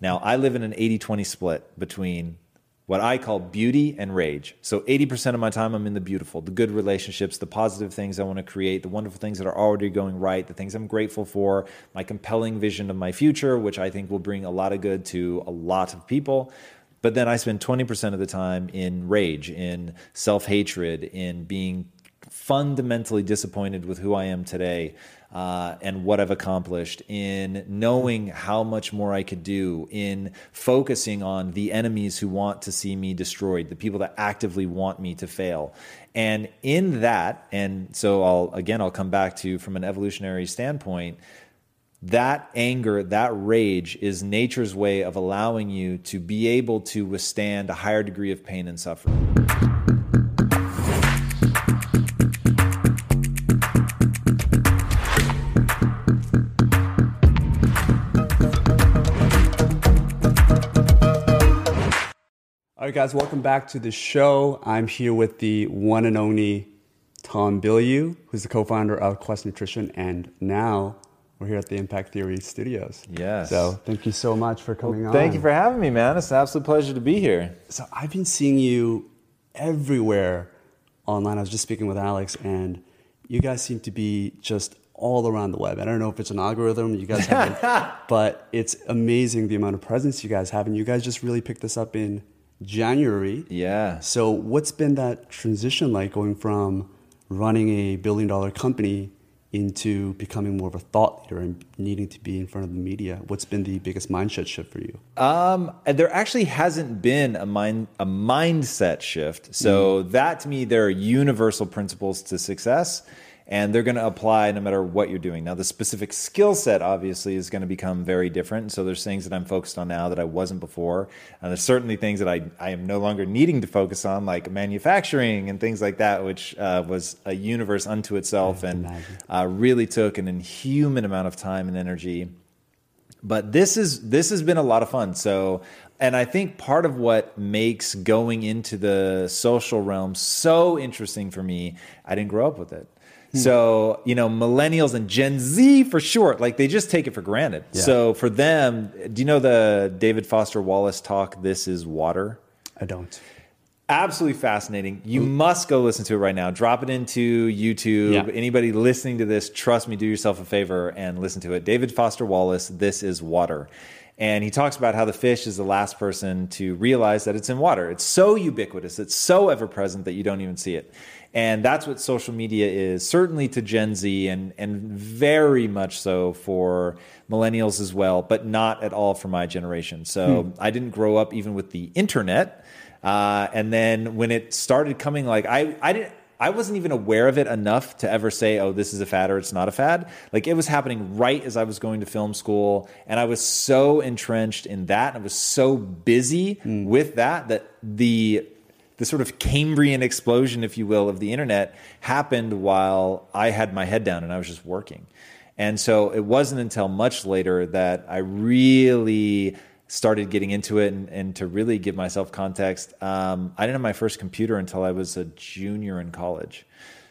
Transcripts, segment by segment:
Now, I live in an 80 20 split between what I call beauty and rage. So 80% of my time I'm in the beautiful, the good relationships, the positive things I want to create, the wonderful things that are already going right, the things I'm grateful for, my compelling vision of my future, which I think will bring a lot of good to a lot of people. But then I spend 20% of the time in rage, in self hatred, in being fundamentally disappointed with who I am today uh, and what I've accomplished, in knowing how much more I could do, in focusing on the enemies who want to see me destroyed, the people that actively want me to fail. And in that, and so I'll again, I'll come back to from an evolutionary standpoint that anger, that rage is nature's way of allowing you to be able to withstand a higher degree of pain and suffering. Guys, welcome back to the show. I'm here with the one and only Tom Bilyeu, who's the co-founder of Quest Nutrition, and now we're here at the Impact Theory Studios. Yes. So thank you so much for coming well, on. Thank you for having me, man. It's an absolute pleasure to be here. So I've been seeing you everywhere online. I was just speaking with Alex, and you guys seem to be just all around the web. I don't know if it's an algorithm you guys have, but it's amazing the amount of presence you guys have, and you guys just really picked this up in January. Yeah. So what's been that transition like going from running a billion dollar company into becoming more of a thought leader and needing to be in front of the media? What's been the biggest mindset shift for you? Um, there actually hasn't been a mind a mindset shift. So mm. that to me, there are universal principles to success and they're going to apply no matter what you're doing. Now, the specific skill set obviously is going to become very different. So there's things that I'm focused on now that I wasn't before, and there's certainly things that I I am no longer needing to focus on, like manufacturing and things like that, which uh, was a universe unto itself and uh, really took an inhuman amount of time and energy. But this is this has been a lot of fun. So and I think part of what makes going into the social realm so interesting for me, I didn't grow up with it. Hmm. So, you know, millennials and Gen Z for short, like they just take it for granted. Yeah. So for them, do you know the David Foster Wallace talk, This is Water? I don't. Absolutely fascinating. You Ooh. must go listen to it right now. Drop it into YouTube. Yeah. Anybody listening to this, trust me, do yourself a favor and listen to it. David Foster Wallace, This is Water. And he talks about how the fish is the last person to realize that it's in water. It's so ubiquitous, it's so ever present that you don't even see it. And that's what social media is, certainly to Gen Z and, and very much so for millennials as well, but not at all for my generation. So hmm. I didn't grow up even with the internet. Uh, and then when it started coming, like I, I didn't, I wasn't even aware of it enough to ever say, oh, this is a fad or it's not a fad. Like it was happening right as I was going to film school. And I was so entrenched in that. And I was so busy mm. with that that the the sort of Cambrian explosion, if you will, of the internet happened while I had my head down and I was just working. And so it wasn't until much later that I really started getting into it and, and to really give myself context. Um, I didn't have my first computer until I was a junior in college.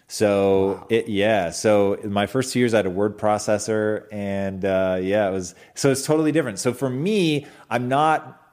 So wow. it, yeah, so my first two years I had a word processor and uh, yeah, it was, so it's totally different. So for me, I'm not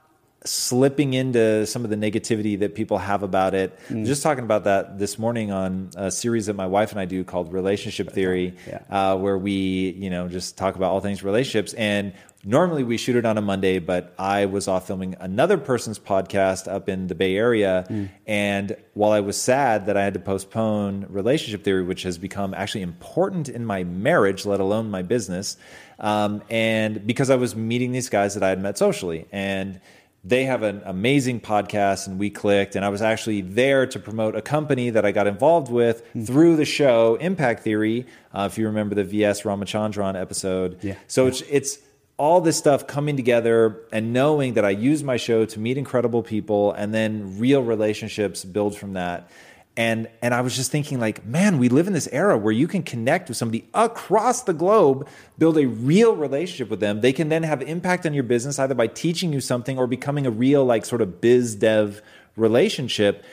slipping into some of the negativity that people have about it. Mm. just talking about that this morning on a series that my wife and I do called Relationship Theory, yeah. uh, where we, you know, just talk about all things relationships. And normally we shoot it on a Monday, but I was off filming another person's podcast up in the Bay Area. Mm. And while I was sad that I had to postpone Relationship Theory, which has become actually important in my marriage, let alone my business, um, and because I was meeting these guys that I had met socially. And they have an amazing podcast and we clicked and i was actually there to promote a company that i got involved with mm-hmm. through the show impact theory uh, if you remember the vs ramachandran episode yeah. so it's it's all this stuff coming together and knowing that I use my show to meet incredible people and then real relationships build from that. And and I was just thinking like, man, we live in this era where you can connect with somebody across the globe, build a real relationship with them. They can then have impact on your business either by teaching you something or becoming a real like sort of biz dev relationship.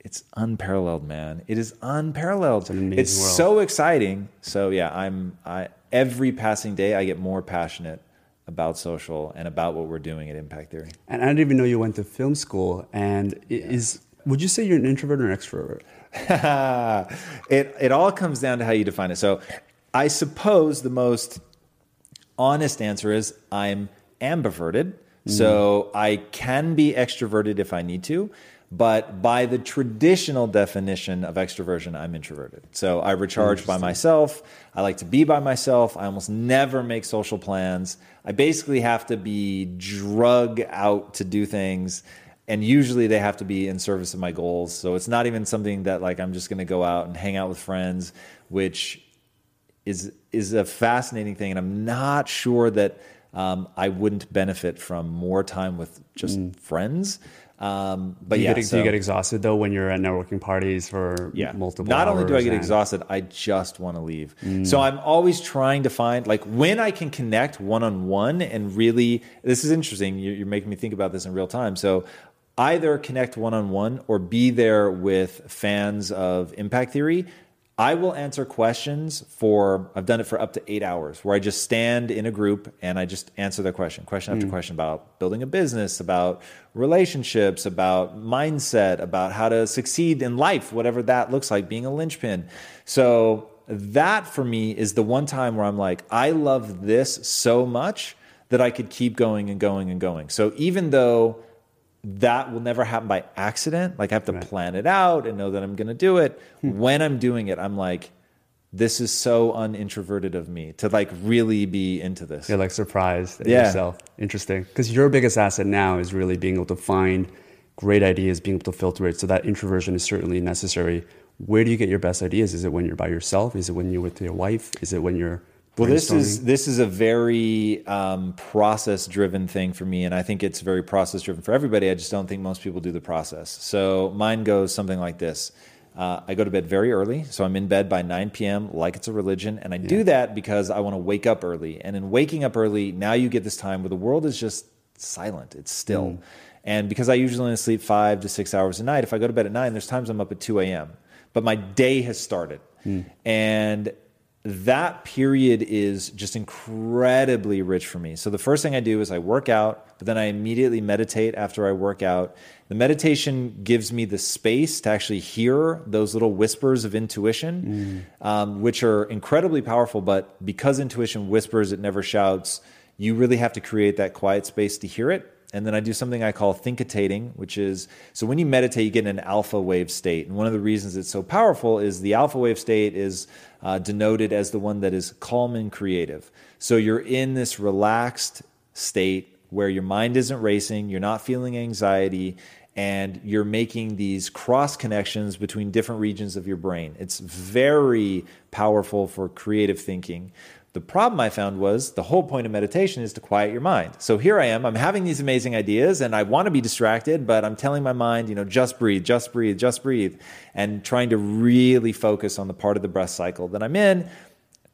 It's unparalleled, man. It is unparalleled. It's, it's so exciting. So yeah, I'm I every passing day I get more passionate about social and about what we're doing at Impact Theory. And I didn't even know you went to film school. And yeah. is would you say you're an introvert or an extrovert? it it all comes down to how you define it. So, I suppose the most honest answer is I'm ambiverted. Mm. So I can be extroverted if I need to, but by the traditional definition of extroversion, I'm introverted. So I recharge by myself. I like to be by myself. I almost never make social plans. I basically have to be drug out to do things and usually they have to be in service of my goals. So it's not even something that like I'm just going to go out and hang out with friends, which is is a fascinating thing, and I'm not sure that um, I wouldn't benefit from more time with just mm. friends. Um, but do yeah, get, so, do you get exhausted though when you're at networking parties for yeah. multiple? Not only do I get and... exhausted, I just want to leave. Mm. So I'm always trying to find like when I can connect one on one and really. This is interesting. You're, you're making me think about this in real time. So either connect one on one or be there with fans of Impact Theory. I will answer questions for, I've done it for up to eight hours, where I just stand in a group and I just answer their question, question after mm. question about building a business, about relationships, about mindset, about how to succeed in life, whatever that looks like, being a linchpin. So that for me is the one time where I'm like, I love this so much that I could keep going and going and going. So even though that will never happen by accident. Like I have to right. plan it out and know that I'm going to do it. Hmm. When I'm doing it, I'm like, this is so unintroverted of me to like really be into this. You're like surprised at yeah. yourself. Interesting. Because your biggest asset now is really being able to find great ideas, being able to filter it. So that introversion is certainly necessary. Where do you get your best ideas? Is it when you're by yourself? Is it when you're with your wife? Is it when you're well, this is this is a very um, process driven thing for me, and I think it's very process driven for everybody. I just don't think most people do the process. So mine goes something like this. Uh, I go to bed very early, so I'm in bed by 9 p.m. like it's a religion, and I yeah. do that because I want to wake up early. And in waking up early, now you get this time where the world is just silent; it's still. Mm. And because I usually only sleep five to six hours a night, if I go to bed at nine, there's times I'm up at 2 a.m. But my day has started, mm. and that period is just incredibly rich for me. So the first thing I do is I work out, but then I immediately meditate after I work out. The meditation gives me the space to actually hear those little whispers of intuition, mm. um, which are incredibly powerful. But because intuition whispers, it never shouts. You really have to create that quiet space to hear it. And then I do something I call thinkitating, which is so when you meditate, you get in an alpha wave state. And one of the reasons it's so powerful is the alpha wave state is uh, denoted as the one that is calm and creative. So you're in this relaxed state where your mind isn't racing, you're not feeling anxiety, and you're making these cross connections between different regions of your brain. It's very powerful for creative thinking. The problem I found was the whole point of meditation is to quiet your mind. So here I am, I'm having these amazing ideas and I want to be distracted, but I'm telling my mind, you know, just breathe, just breathe, just breathe, and trying to really focus on the part of the breath cycle that I'm in.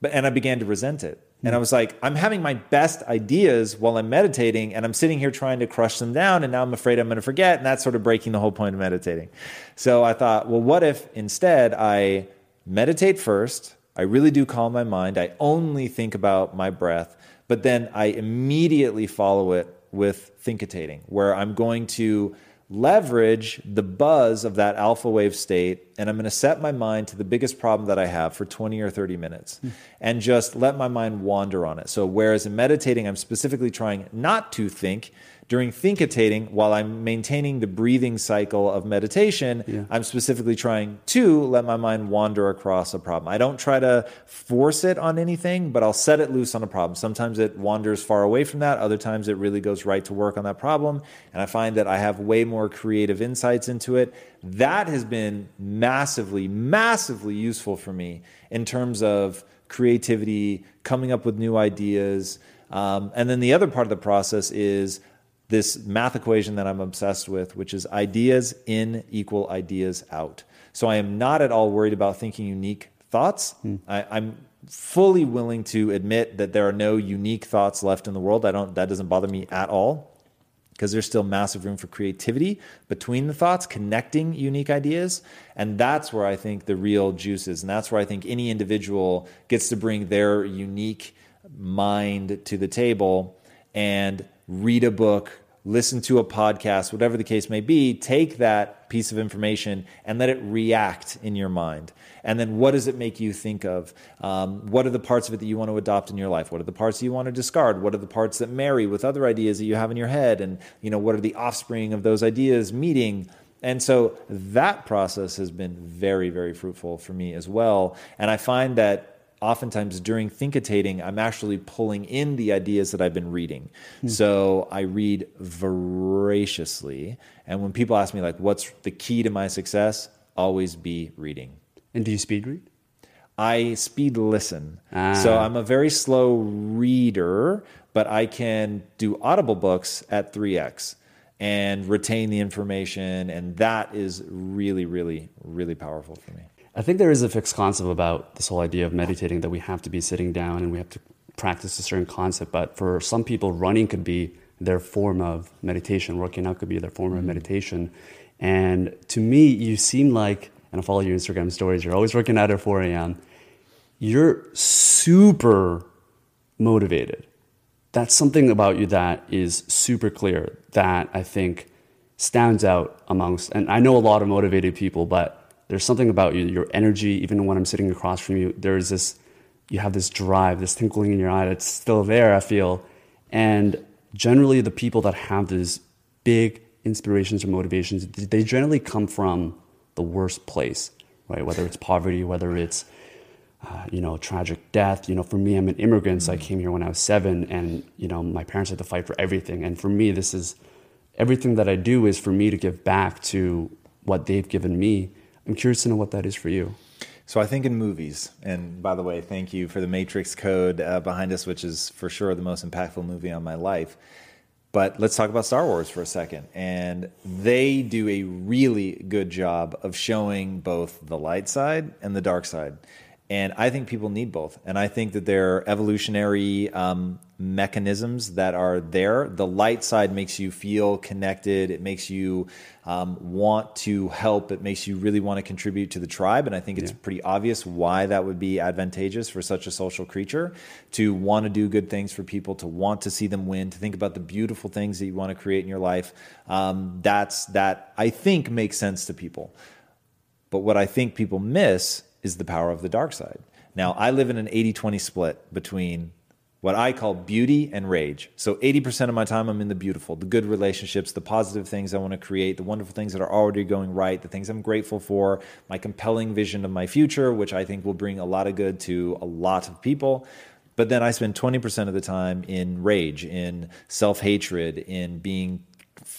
But, and I began to resent it. And I hmm. was like, I'm having my best ideas while I'm meditating, and I'm sitting here trying to crush them down, and now I'm afraid I'm going to forget. And that's sort of breaking the whole point of meditating. So I thought, well, what if instead I meditate first? I really do calm my mind. I only think about my breath, but then I immediately follow it with thinkitating, where I'm going to leverage the buzz of that alpha wave state and I'm going to set my mind to the biggest problem that I have for 20 or 30 minutes mm. and just let my mind wander on it. So, whereas in meditating, I'm specifically trying not to think, during thinkitating, while I'm maintaining the breathing cycle of meditation, yeah. I'm specifically trying to let my mind wander across a problem. I don't try to force it on anything, but I'll set it loose on a problem. Sometimes it wanders far away from that, other times it really goes right to work on that problem. And I find that I have way more creative insights into it. That has been massively, massively useful for me in terms of creativity, coming up with new ideas Um, and then the other part of the process is this math equation that I'm obsessed with, which is ideas in equal ideas out. So I am not at all worried about thinking unique thoughts. Hmm. I, I'm fully willing to admit that there are no unique thoughts left in the world. I don't. That doesn't bother me at all because there's still massive room for creativity between the thoughts, connecting unique ideas. And that's where I think the real juice is. And that's where I think any individual gets to bring their unique mind to the table and read a book, listen to a podcast, whatever the case may be, take that piece of information and let it react in your mind. And then what does it make you think of? Um, what are the parts of it that you want to adopt in your life? What are the parts that you want to discard? What are the parts that marry with other ideas that you have in your head? And you know, what are the offspring of those ideas meeting? And so that process has been very, very fruitful for me as well. And I find that oftentimes during thinkitating, I'm actually pulling in the ideas that I've been reading. Hmm. So I read voraciously. And when people ask me, like, what's the key to my success? Always be reading. And do you speed read? I speed listen. Ah. So I'm a very slow reader, but I can do audible books at 3x and retain the information. And that is really, really, really powerful for me. I think there is a fixed concept about this whole idea of meditating that we have to be sitting down and we have to practice a certain concept. But for some people, running could be their form of meditation, working out could be their form mm-hmm. of meditation. And to me, you seem like, and I follow your Instagram stories, you're always working out at 4 a.m. You're super motivated. That's something about you that is super clear that I think stands out amongst, and I know a lot of motivated people, but there's something about you, your energy, even when I'm sitting across from you, there's this, you have this drive, this twinkling in your eye that's still there, I feel. And generally, the people that have these big inspirations or motivations, they generally come from the worst place, right? Whether it's poverty, whether it's, uh, you know, tragic death. You know, for me, I'm an immigrant, so I came here when I was seven, and, you know, my parents had to fight for everything. And for me, this is everything that I do is for me to give back to what they've given me I'm curious to know what that is for you. So I think in movies, and by the way, thank you for the Matrix Code uh, behind us, which is for sure the most impactful movie on my life. But let's talk about Star Wars for a second. And they do a really good job of showing both the light side and the dark side. And I think people need both. And I think that there are evolutionary um, mechanisms that are there. The light side makes you feel connected, it makes you um, want to help, it makes you really want to contribute to the tribe. And I think it's yeah. pretty obvious why that would be advantageous for such a social creature to want to do good things for people, to want to see them win, to think about the beautiful things that you want to create in your life. Um, that's that I think makes sense to people. But what I think people miss is the power of the dark side. Now, I live in an 80 20 split between what I call beauty and rage. So 80% of my time I'm in the beautiful, the good relationships, the positive things I want to create, the wonderful things that are already going right, the things I'm grateful for, my compelling vision of my future, which I think will bring a lot of good to a lot of people. But then I spend 20% of the time in rage, in self hatred, in being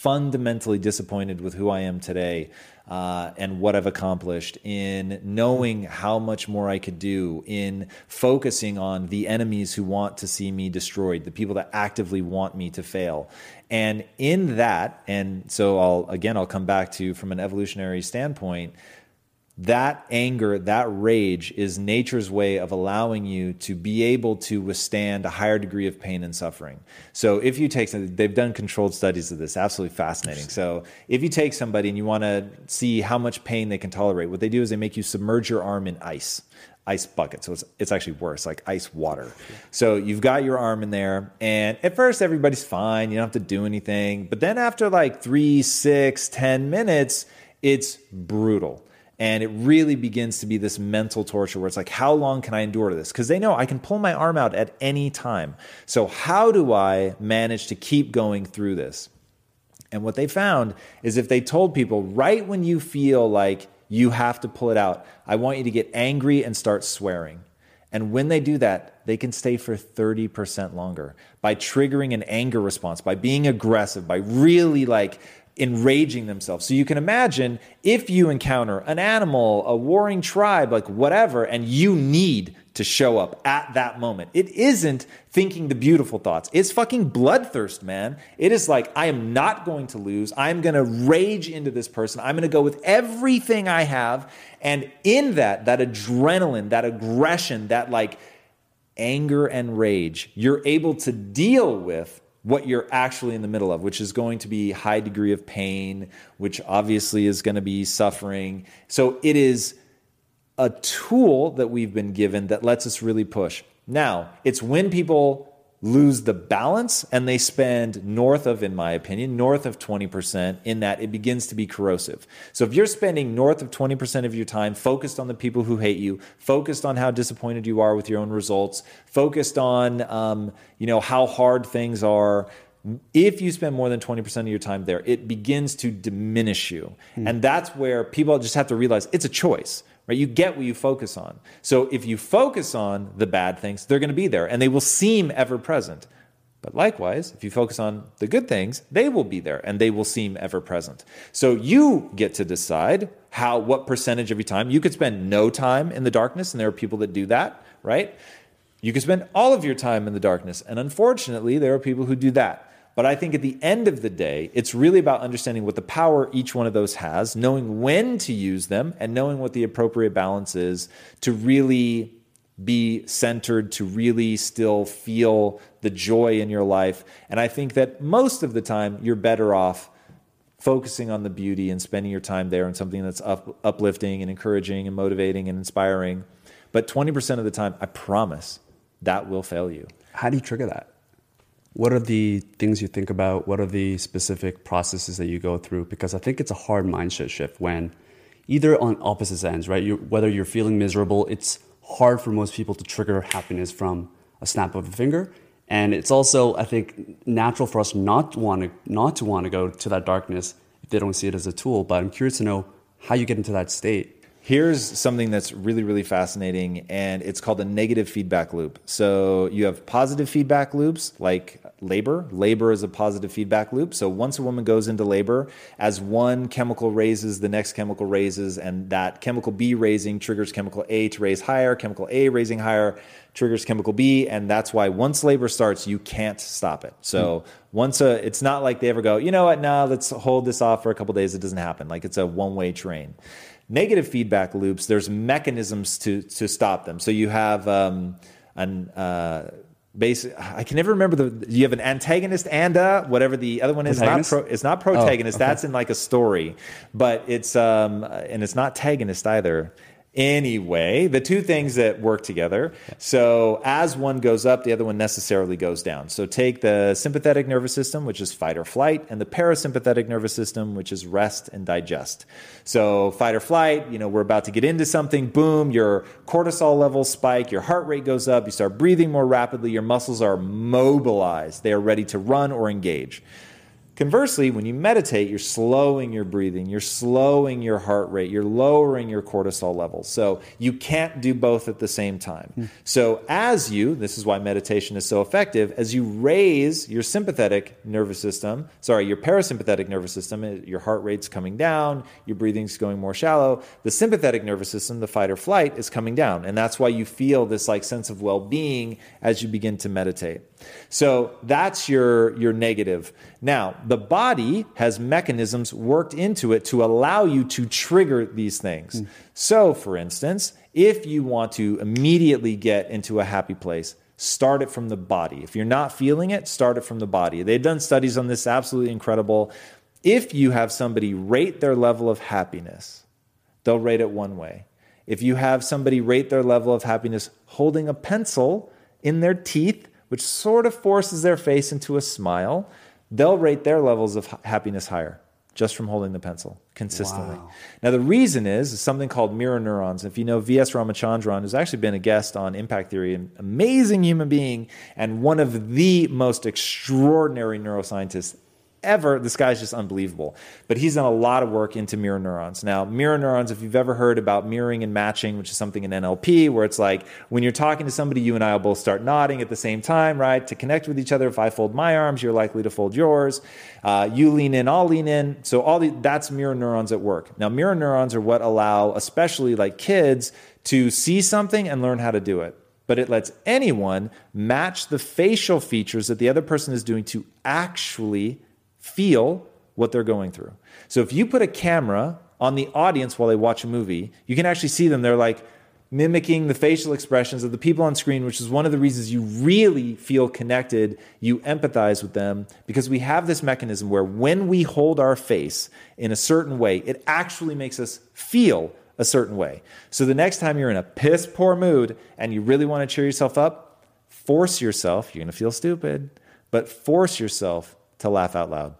fundamentally disappointed with who I am today uh, and what I've accomplished, in knowing how much more I could do, in focusing on the enemies who want to see me destroyed, the people that actively want me to fail. And in that, and so I'll again, I'll come back to from an evolutionary standpoint that anger, that rage is nature's way of allowing you to be able to withstand a higher degree of pain and suffering. So if you take they've done controlled studies of this, absolutely fascinating. So if you take somebody and you want to see how much pain they can tolerate, what they do is they make you submerge your arm in ice. Ice bucket. So it's, it's actually worse, like ice water. So you've got your arm in there, and at first everybody's fine. You don't have to do anything. But then after like three, six, ten minutes, it's brutal and it really begins to be this mental torture where it's like, how long can I endure this? Because they know I can pull my arm out at any time. So, how do I manage to keep going through this? And what they found is if they told people right when you feel like you have to pull it out, I want you to get angry and start swearing. And when they do that, they can stay for 30% longer by triggering an anger response, by being aggressive, by really like enraging themselves. So you can imagine if you encounter an animal, a warring tribe, like whatever, and you need to show up at that moment. It isn't thinking the beautiful thoughts. It's fucking bloodthirst, man. It is like, I am not going to lose. I'm going to rage into this person. I'm going to go with everything I have. And in that, that adrenaline, that aggression, that like anger and rage, you're able to deal with what you're actually in the middle of, which is going to be high degree of pain, which obviously is going to be suffering. So it is a tool that we've been given that lets us really push. Now, it's when people lose the balance and they spend north of, in my opinion, north of 20% in that it begins to be corrosive. So if you're spending north of 20% of your time focused on the people who hate you, focused on how disappointed you are with your own results, focused on, um, you know, how hard things are, if you spend more than 20% of your time there, it begins to diminish you. Mm. And that's where people just have to realize it's a choice right? You get what you focus on. So if you focus on the bad things, they're going to be there and they will seem ever present. But likewise, if you focus on the good things, they will be there and they will seem ever present. So you get to decide how what percentage of your time you could spend no time in the darkness and there are people that do that, right? You could spend all of your time in the darkness and unfortunately there are people who do that. But I think at the end of the day, it's really about understanding what the power each one of those has, knowing when to use them, and knowing what the appropriate balance is to really be centered, to really still feel the joy in your life. And I think that most of the time, you're better off focusing on the beauty and spending your time there and something that's up, uplifting and encouraging and motivating and inspiring. But 20% of the time, I promise that will fail you. How do you trigger that? What are the things you think about? What are the specific processes that you go through? Because I think it's a hard mindset shift when either on opposite ends, right? You, whether you're feeling miserable, it's hard for most people to trigger happiness from a snap of a finger. And it's also, I think, natural for us not to want to not to want to go to that darkness if they don't see it as a tool. But I'm curious to know how you get into that state. Here's something that's really, really fascinating, and it's called a negative feedback loop. So you have positive feedback loops like labor. Labor is a positive feedback loop. So once a woman goes into labor, as one chemical raises, the next chemical raises, and that chemical B raising triggers chemical A to raise higher, chemical A raising higher triggers chemical B, and that's why once labor starts, you can't stop it. So mm. once a, it's not like they ever go, you know what, now let's hold this off for a couple days. It doesn't happen. Like it's a one way train negative feedback loops, there's mechanisms to to stop them. So you have um, an uh, basic. I can never remember the. You have an antagonist and a whatever the other one is. Not pro, it's not protagonist. Oh, okay. That's in like a story, but it's um and it's not antagonist either. Anyway, the two things that work together. So, as one goes up, the other one necessarily goes down. So, take the sympathetic nervous system, which is fight or flight, and the parasympathetic nervous system, which is rest and digest. So, fight or flight, you know, we're about to get into something, boom, your cortisol levels spike, your heart rate goes up, you start breathing more rapidly, your muscles are mobilized, they are ready to run or engage. Conversely, when you meditate, you're slowing your breathing, you're slowing your heart rate, you're lowering your cortisol levels. So you can't do both at the same time. Mm. So, as you, this is why meditation is so effective, as you raise your sympathetic nervous system, sorry, your parasympathetic nervous system, eh, your heart rate's coming down, your breathing's going more shallow, the sympathetic nervous system, the fight or flight, is coming down. And that's why you feel this like sense of well being as you begin to meditate. So that's your, your negative. Now, the body has mechanisms worked into it to allow you to trigger these things. Mm. So, for instance, if you want to immediately get into a happy place, start it from the body. If you're not feeling it, start it from the body. They've done studies on this, absolutely incredible. If you have somebody rate their level of happiness, they'll rate it one way. If you have somebody rate their level of happiness holding a pencil in their teeth, which sort of forces their face into a smile, they'll rate their levels of happiness higher just from holding the pencil consistently. Wow. Now, the reason is, is something called mirror neurons. If you know V.S. Ramachandran, who's actually been a guest on Impact Theory, an amazing human being and one of the most extraordinary neuroscientists ever. This guy's just unbelievable. But he's done a lot of work into mirror neurons. Now, mirror neurons, if you've ever heard about mirroring and matching, which is something in NLP, where it's like when you're talking to somebody, you and I will both start nodding at the same time, right? To connect with each other. If I fold my arms, you're likely to fold yours. Uh, you lean in, I'll lean in. So all the, that's mirror neurons at work. Now, mirror neurons are what allow, especially like kids, to see something and learn how to do it. but it lets anyone match the facial features that the other person is doing to actually feel what they're going through. So if you put a camera on the audience while they watch a movie, you can actually see them. They're like mimicking the facial expressions of the people on screen, which is one of the reasons you really feel connected, you empathize with them, because we have this mechanism where when we hold our face in a certain way, it actually makes us feel a certain way. So the next time you're in a piss poor mood and you really want to cheer yourself up, force yourself, you're going to feel stupid, but force yourself to laugh out loud.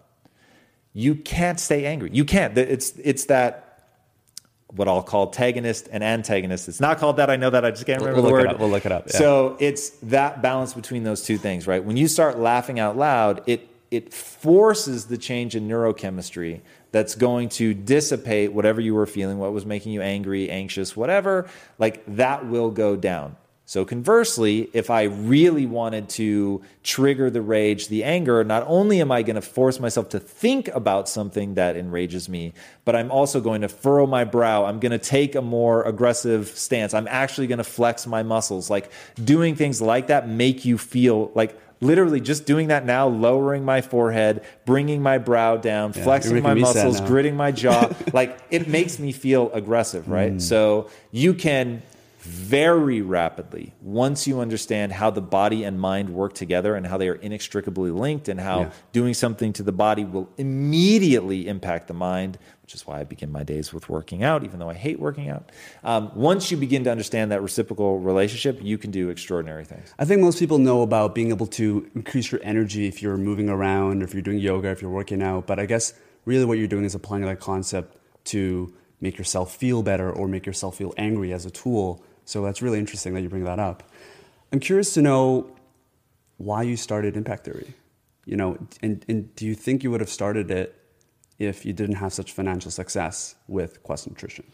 You can't stay angry. You can't. It's, it's that what I'll call tagonist and antagonist. It's not called that. I know that. I just can't remember we'll the word. It we'll look it up. Yeah. So it's that balance between those two things, right? When you start laughing out loud, it it forces the change in neurochemistry that's going to dissipate whatever you were feeling, what was making you angry, anxious, whatever. Like that will go down. So, conversely, if I really wanted to trigger the rage, the anger, not only am I going to force myself to think about something that enrages me, but I'm also going to furrow my brow. I'm going to take a more aggressive stance. I'm actually going to flex my muscles. Like doing things like that make you feel like literally just doing that now, lowering my forehead, bringing my brow down, yeah, flexing my muscles, gritting my jaw. like it makes me feel aggressive, right? Mm. So you can very rapidly once you understand how the body and mind work together and how they are inextricably linked and how yeah. doing something to the body will immediately impact the mind which is why i begin my days with working out even though i hate working out. Um, once you begin to understand that reciprocal relationship you can do extraordinary things. I think most people know about being able to increase your energy if you're moving around or if you're doing yoga if you're working out but i guess really what you're doing is applying that concept to make yourself feel better or make yourself feel angry as a tool so that's really interesting that you bring that up. I'm curious to know why you started Impact Theory. You know, and, and do you think you would have started it if you didn't have such financial success with Quest Nutrition?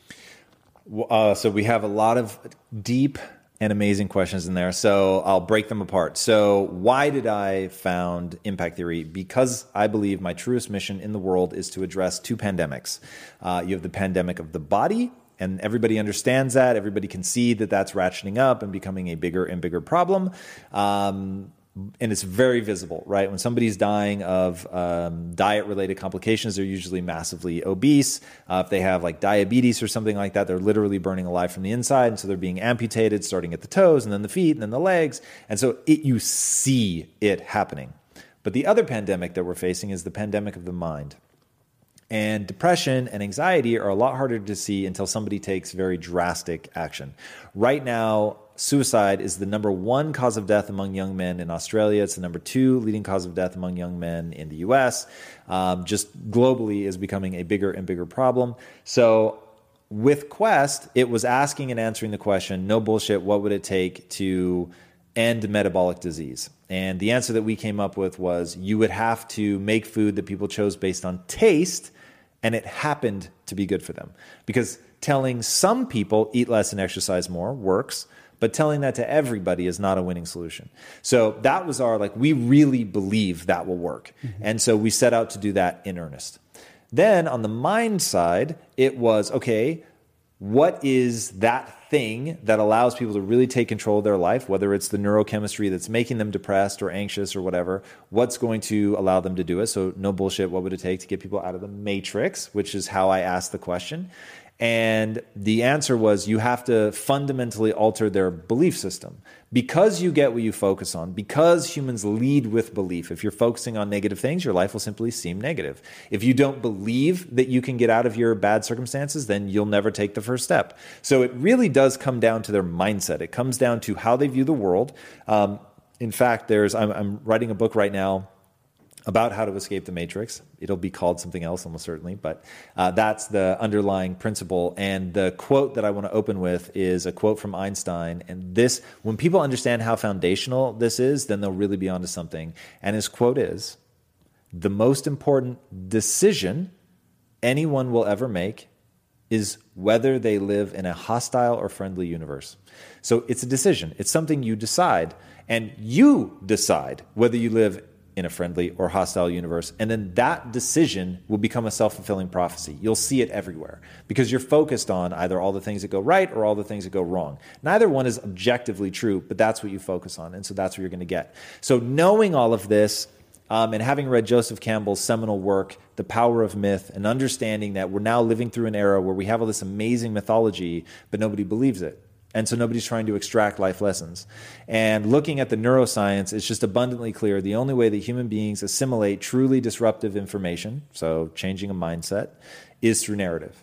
Uh, so we have a lot of deep and amazing questions in there. So I'll break them apart. So why did I found Impact Theory? Because I believe my truest mission in the world is to address two pandemics. Uh, you have the pandemic of the body and everybody understands that. Everybody can see that that's ratcheting up and becoming a bigger and bigger problem. Um, and it's very visible, right? When somebody's dying of um, diet related complications, they're usually massively obese. Uh, if they have like diabetes or something like that, they're literally burning alive from the inside. And so they're being amputated, starting at the toes and then the feet and then the legs. And so it, you see it happening. But the other pandemic that we're facing is the pandemic of the mind. And depression and anxiety are a lot harder to see until somebody takes very drastic action. Right now, suicide is the number one cause of death among young men in Australia. It's the number two leading cause of death among young men in the US. Um, just globally is becoming a bigger and bigger problem. So with Quest, it was asking and answering the question no bullshit, what would it take to end metabolic disease? And the answer that we came up with was you would have to make food that people chose based on taste and it happened to be good for them. Because telling some people eat less and exercise more works, but telling that to everybody is not a winning solution. So that was our like we really believe that will work. Mm-hmm. And so we set out to do that in earnest. Then on the mind side, it was okay, what is that thing that allows people to really take control of their life, whether it's the neurochemistry that's making them depressed or anxious or whatever, what's going to allow them to do it? So, no bullshit, what would it take to get people out of the matrix, which is how I asked the question. And the answer was you have to fundamentally alter their belief system. Because you get what you focus on, because humans lead with belief. If you're focusing on negative things, your life will simply seem negative. If you don't believe that you can get out of your bad circumstances, then you'll never take the first step. So it really does come down to their mindset. It comes down to how they view the world. Um, in fact, there's I'm, I'm writing a book right now about how to escape the matrix. It'll be called something else almost certainly, but uh, that's the underlying principle. And the quote that I want to open with is a quote from Einstein. And this, when people understand how foundational this is, then they'll really be onto something. And his quote is The most important decision anyone will ever make is whether they live in a hostile or friendly universe. So it's a decision, it's something you decide. And you decide whether you live in a friendly or hostile universe. And then that decision will become a self fulfilling prophecy. You'll see it everywhere because you're focused on either all the things that go right or all the things that go wrong. Neither one is objectively true, but that's what you focus on. And so that's what you're going to get. So knowing all of this, um, and having read Joseph Campbell's seminal work, The Power of Myth, and understanding that we're now living through an era where we have all this amazing mythology, but nobody believes it. And so nobody's trying to extract life lessons. And looking at the neuroscience, it's just abundantly clear the only way that human beings assimilate truly disruptive information, so changing a mindset, is through narrative.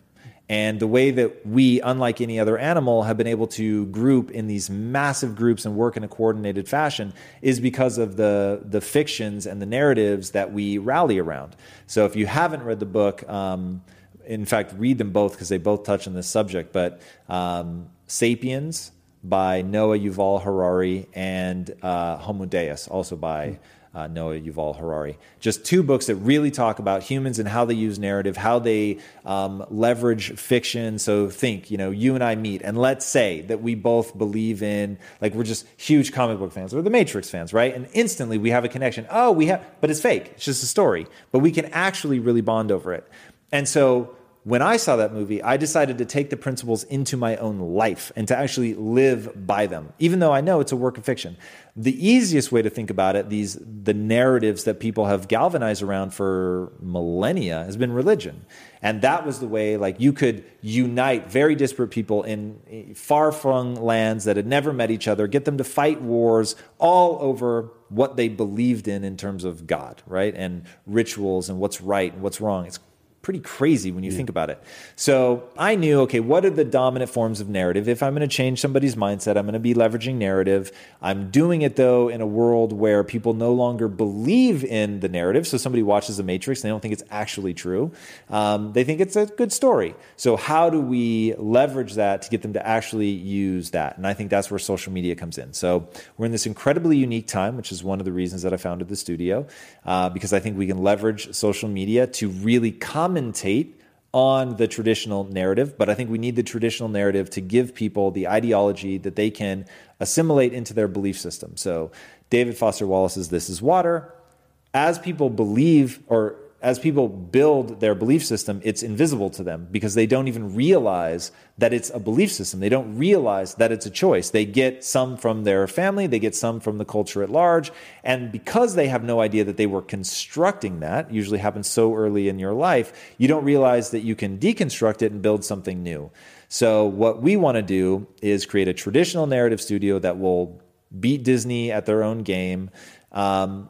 And the way that we, unlike any other animal, have been able to group in these massive groups and work in a coordinated fashion is because of the, the fictions and the narratives that we rally around. So if you haven't read the book, um, in fact, read them both because they both touch on this subject. But um, Sapiens by Noah Yuval Harari and uh, Homo Deus, also by uh, Noah Yuval Harari. Just two books that really talk about humans and how they use narrative, how they um, leverage fiction. So think, you know, you and I meet, and let's say that we both believe in, like, we're just huge comic book fans or the Matrix fans, right? And instantly we have a connection. Oh, we have, but it's fake. It's just a story. But we can actually really bond over it. And so when I saw that movie, I decided to take the principles into my own life and to actually live by them, even though I know it's a work of fiction. The easiest way to think about it, these the narratives that people have galvanized around for millennia has been religion. And that was the way like you could unite very disparate people in eh, far-flung lands that had never met each other, get them to fight wars all over what they believed in in terms of God, right? And rituals and what's right and what's wrong. It's pretty crazy when you yeah. think about it. So I knew, okay, what are the dominant forms of narrative? If I'm going to change somebody's mindset, I'm going to be leveraging narrative. I'm doing it though in a world where people no longer believe in the narrative. So somebody watches The Matrix, and they don't think it's actually true. Um, they think it's a good story. So how do we leverage that to get them to actually use that? And I think that's where social media comes in. So we're in this incredibly unique time, which is one of the reasons that I founded the studio, uh, because I think we can leverage social media to really comment commentate on the traditional narrative, but I think we need the traditional narrative to give people the ideology that they can assimilate into their belief system. So, David Foster Wallace's This is Water, as people believe or as people build their belief system, it's invisible to them because they don't even realize that it's a belief system. They don't realize that it's a choice. They get some from their family, they get some from the culture at large. And because they have no idea that they were constructing that, usually happens so early in your life, you don't realize that you can deconstruct it and build something new. So, what we want to do is create a traditional narrative studio that will beat Disney at their own game. Um,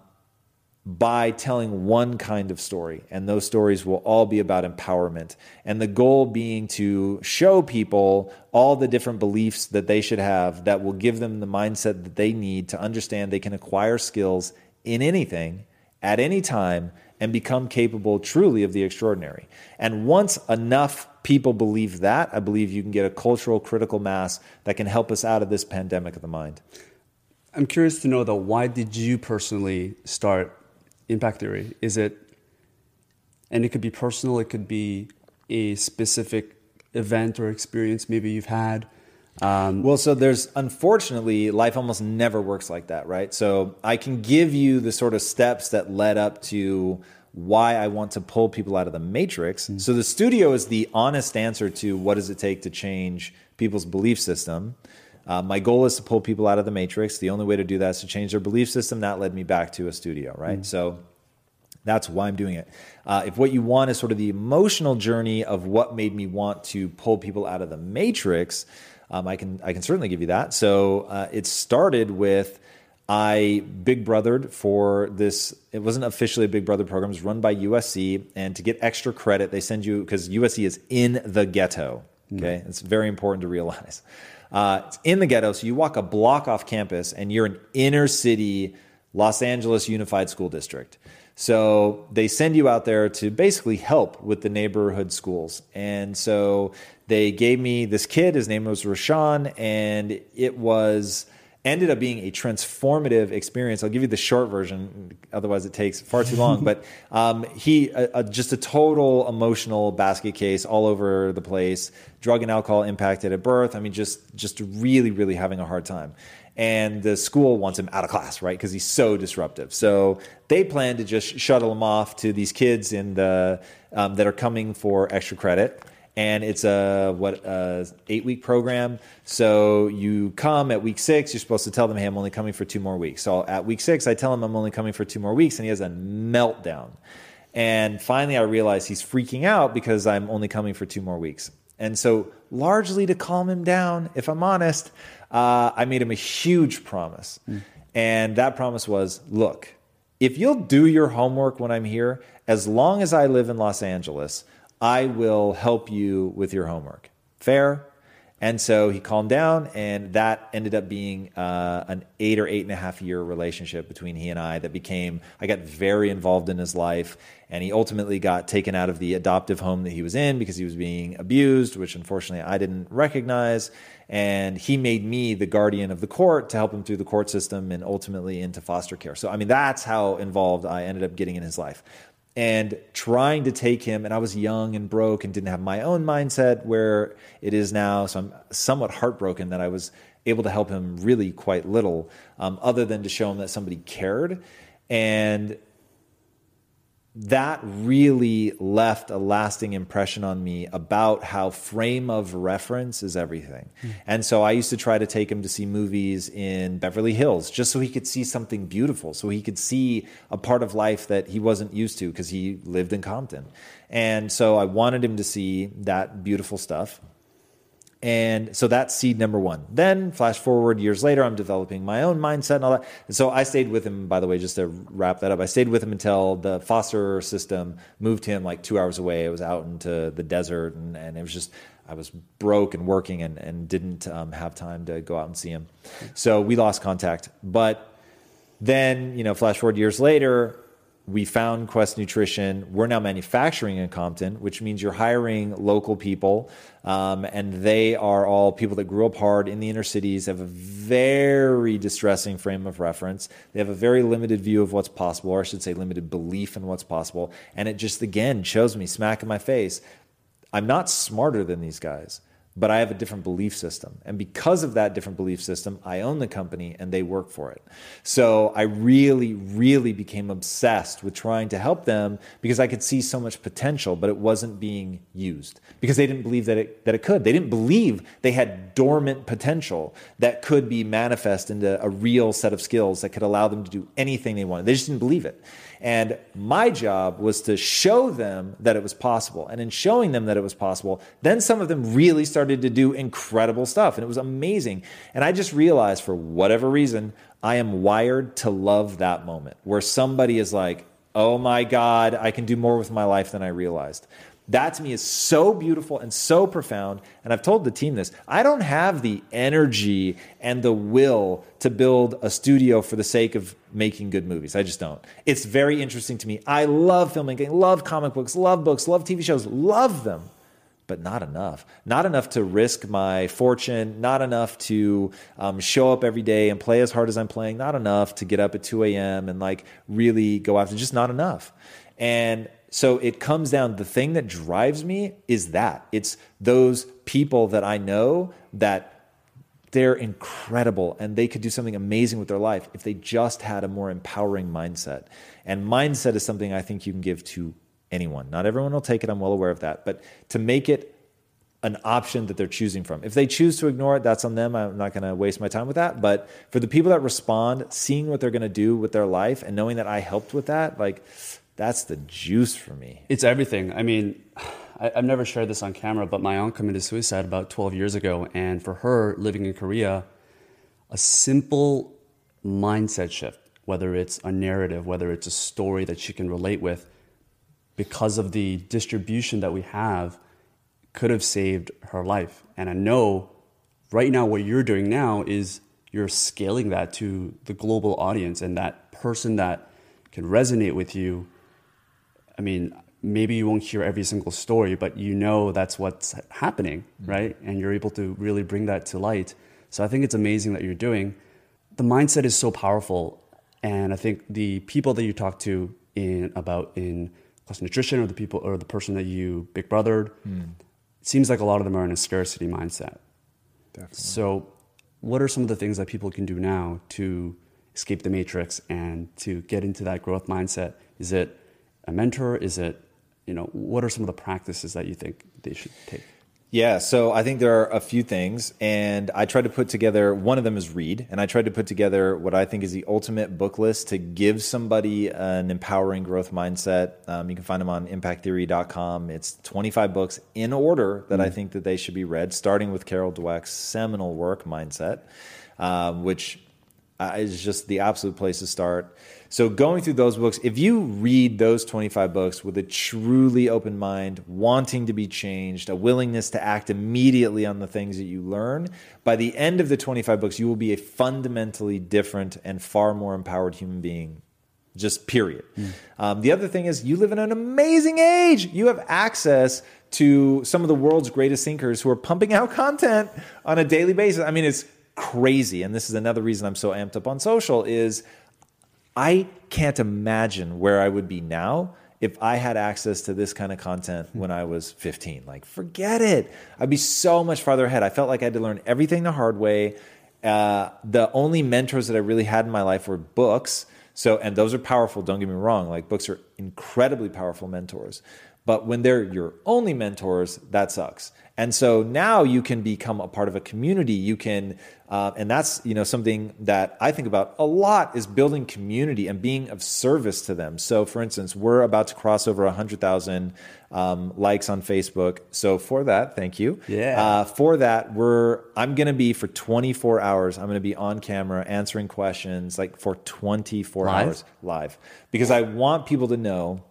by telling one kind of story. And those stories will all be about empowerment. And the goal being to show people all the different beliefs that they should have that will give them the mindset that they need to understand they can acquire skills in anything at any time and become capable truly of the extraordinary. And once enough people believe that, I believe you can get a cultural critical mass that can help us out of this pandemic of the mind. I'm curious to know though, why did you personally start impact theory? Is it, and it could be personal, it could be a specific event or experience maybe you've had. Um, well, so there's unfortunately, life almost never works like that, right? So I can give you the sort of steps that led up to why I want to pull people out of the matrix. Mm-hmm. So the studio is the honest answer to what does it take to change people's belief system. Uh, my goal is to pull people out of the matrix. The only way to do that is to change their belief system. That led me back to a studio, right? Mm. So that's why I'm doing it. Uh, if what you want is sort of the emotional journey of what made me want to pull people out of the matrix, um, I can I can certainly give you that. So uh, it started with. I big brothered for this. It wasn't officially a big brother program. It was run by USC. And to get extra credit, they send you, because USC is in the ghetto. Mm. Okay. Mm. It's very important to realize. Uh, it's in the ghetto, so you walk a block off campus and you're an inner city Los Angeles Unified School District. So they send you out there to basically help with the neighborhood schools. And so they gave me this kid, his name was Rashawn, and it was ended up being a transformative experience. I'll give you the short version, otherwise it takes far too long. but um, he uh, uh, just a total emotional basket case all over the place. Drug and alcohol impacted at birth. I mean, just just really really having a hard time. and the school wants him out of class, right? Because he's so disruptive. So they plan to just shuttle him off to these kids in the um, that are coming for extra credit. And it's a what a eight week program. So you come at week six. You're supposed to tell them, "Hey, I'm only coming for two more weeks." So at week six, I tell him I'm only coming for two more weeks, and he has a meltdown. And finally, I realize he's freaking out because I'm only coming for two more weeks. And so, largely to calm him down, if I'm honest, uh, I made him a huge promise. Mm. And that promise was look, if you'll do your homework when I'm here, as long as I live in Los Angeles, I will help you with your homework. Fair? And so he calmed down, and that ended up being uh, an eight or eight and a half year relationship between he and I that became, I got very involved in his life. And he ultimately got taken out of the adoptive home that he was in because he was being abused, which unfortunately I didn't recognize. And he made me the guardian of the court to help him through the court system and ultimately into foster care. So, I mean, that's how involved I ended up getting in his life and trying to take him and i was young and broke and didn't have my own mindset where it is now so i'm somewhat heartbroken that i was able to help him really quite little um, other than to show him that somebody cared. And that really left a lasting impression on me about how frame of reference is everything. Mm. And so I used to try to take him to see movies in Beverly Hills just so he could see something beautiful, so he could see a part of life that he wasn't used to because he lived in Compton. And so I wanted him to see that beautiful stuff. And so that's seed number one. Then, flash forward years later, I'm developing my own mindset and all that. And so I stayed with him, by the way, just to wrap that up. I stayed with him until the foster system moved him like two hours away. It was out into the desert, and, and it was just, I was broke and working and, and didn't um, have time to go out and see him. So we lost contact. But then, you know, flash forward years later, we found Quest Nutrition. We're now manufacturing in Compton, which means you're hiring local people, um, and they are all people that grew up hard in the inner cities, have a very distressing frame of reference. They have a very limited view of what's possible, or I should say, limited belief in what's possible. And it just again shows me smack in my face. I'm not smarter than these guys but I have a different belief system. And because of that different belief system, I own the company and they work for it. So I really, really became obsessed with trying to help them because I could see so much potential, but it wasn't being used because they didn't believe that it, that it could. They didn't believe they had dormant potential that could be manifest into a real set of skills that could allow them to do anything they wanted. They just didn't believe it. And my job was to show them that it was possible. And in showing them that it was possible, then some of them really started to do incredible stuff. And it was amazing. And I just realized for whatever reason, I am wired to love that moment where somebody is like, oh my God, I can do more with my life than I realized. That to me is so beautiful and so profound. And I've told the team this I don't have the energy and the will to build a studio for the sake of making good movies. I just don't. It's very interesting to me. I love filmmaking, love comic books, love books, love TV shows, love them. But not enough. Not enough to risk my fortune. Not enough to um, show up every day and play as hard as I'm playing. Not enough to get up at 2 a.m. and like really go after. Just not enough. And so it comes down the thing that drives me is that it's those people that I know that they're incredible and they could do something amazing with their life if they just had a more empowering mindset. And mindset is something I think you can give to anyone. Not everyone will take it, I'm well aware of that, but to make it an option that they're choosing from. If they choose to ignore it, that's on them. I'm not going to waste my time with that. But for the people that respond, seeing what they're going to do with their life and knowing that I helped with that, like that's the juice for me. It's everything. I mean, I, have never shared this on camera, but my aunt committed suicide about 12 years ago. And for her, living in Korea, a simple mindset shift, whether it's a narrative, whether it's a story that she can relate with, because of the distribution that we have, could have saved her life. And I know right now what you're doing now is you're scaling that to the global audience and that person that can resonate with you I mean, maybe you won't hear every single story, but you know that's what's happening, mm-hmm. right? And you're able to really bring that to light. So I think it's amazing that you're doing. The mindset is so powerful, and I think the people that you talk to in about in Quest Nutrition, or the people, or the person that you big brothered, mm. it seems like a lot of them are in a scarcity mindset. Definitely. So what are some of the things that people can do now to escape the matrix and to get into that growth mindset? Is it a mentor? Is it, you know, what are some of the practices that you think they should take? Yeah, so I think there are a few things, and I tried to put together one of them is read, and I tried to put together what I think is the ultimate book list to give somebody an empowering growth mindset. Um, you can find them on impacttheory.com. It's 25 books in order that mm. I think that they should be read, starting with Carol Dweck's seminal work, Mindset, um, which uh, is just the absolute place to start. So going through those books, if you read those 25 books with a truly open mind, wanting to be changed, a willingness to act immediately on the things that you learn, by the end of the 25 books, you will be a fundamentally different and far more empowered human being. Just period. Mm. Um, the other thing is, you live in an amazing age. You have access to some of the world's greatest thinkers who are pumping out content on a daily basis. I mean, it's crazy. And this is another reason I'm so amped up on social is I can't imagine where I would be now if I had access to this kind of content when I was 15. Like, forget it. I'd be so much farther ahead. I felt like I had to learn everything the hard way. Uh, the only mentors that I really had in my life were books. So, and those are powerful, don't get me wrong. Like, books are incredibly powerful mentors. But when they're your only mentors, that sucks. And so now you can become a part of a community. You can, uh, and that's you know something that I think about a lot is building community and being of service to them. So, for instance, we're about to cross over hundred thousand um, likes on Facebook. So for that, thank you. Yeah. Uh, for that, we're I'm going to be for 24 hours. I'm going to be on camera answering questions like for 24 live? hours live because I want people to know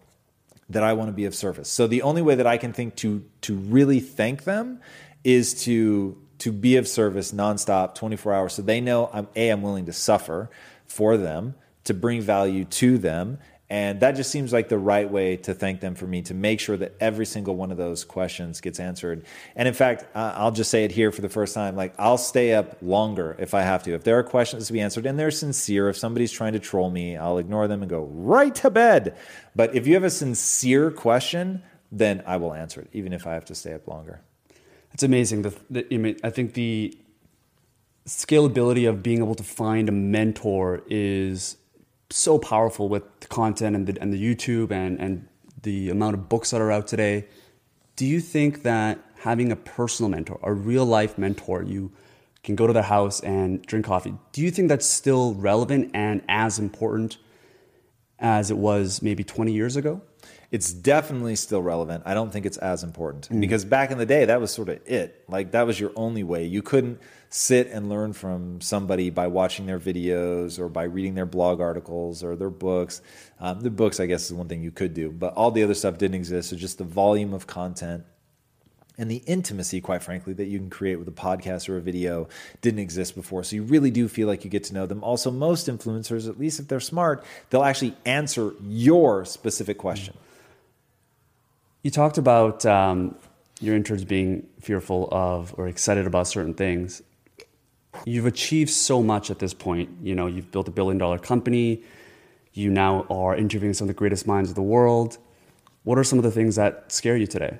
that I want to be of service. So the only way that I can think to to really thank them is to to be of service nonstop, 24 hours. So they know I'm a I'm willing to suffer for them to bring value to them and that just seems like the right way to thank them for me to make sure that every single one of those questions gets answered. And in fact, I'll just say it here for the first time like, I'll stay up longer if I have to. If there are questions to be answered and they're sincere, if somebody's trying to troll me, I'll ignore them and go right to bed. But if you have a sincere question, then I will answer it, even if I have to stay up longer. It's amazing. The, the, I think the scalability of being able to find a mentor is so powerful with the content and the, and the YouTube and, and the amount of books that are out today. Do you think that having a personal mentor, a real life mentor, you can go to their house and drink coffee, do you think that's still relevant and as important as it was maybe 20 years ago? It's definitely still relevant. I don't think it's as important mm. because back in the day, that was sort of it. Like that was your only way. You couldn't sit and learn from somebody by watching their videos or by reading their blog articles or their books. Um, the books, I guess, is one thing you could do, but all the other stuff didn't exist. So just the volume of content and the intimacy, quite frankly, that you can create with a podcast or a video didn't exist before. So you really do feel like you get to know them. Also, most influencers, at least if they're smart, they'll actually answer your specific question. Mm. You talked about um, your interns being fearful of or excited about certain things. You've achieved so much at this point. You know, you've built a billion dollar company. You now are interviewing some of the greatest minds of the world. What are some of the things that scare you today?